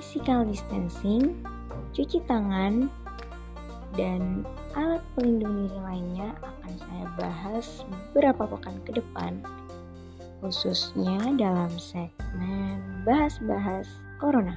physical distancing, cuci tangan, dan alat pelindung diri lainnya akan saya bahas beberapa pekan ke depan, khususnya dalam segmen bahas-bahas corona.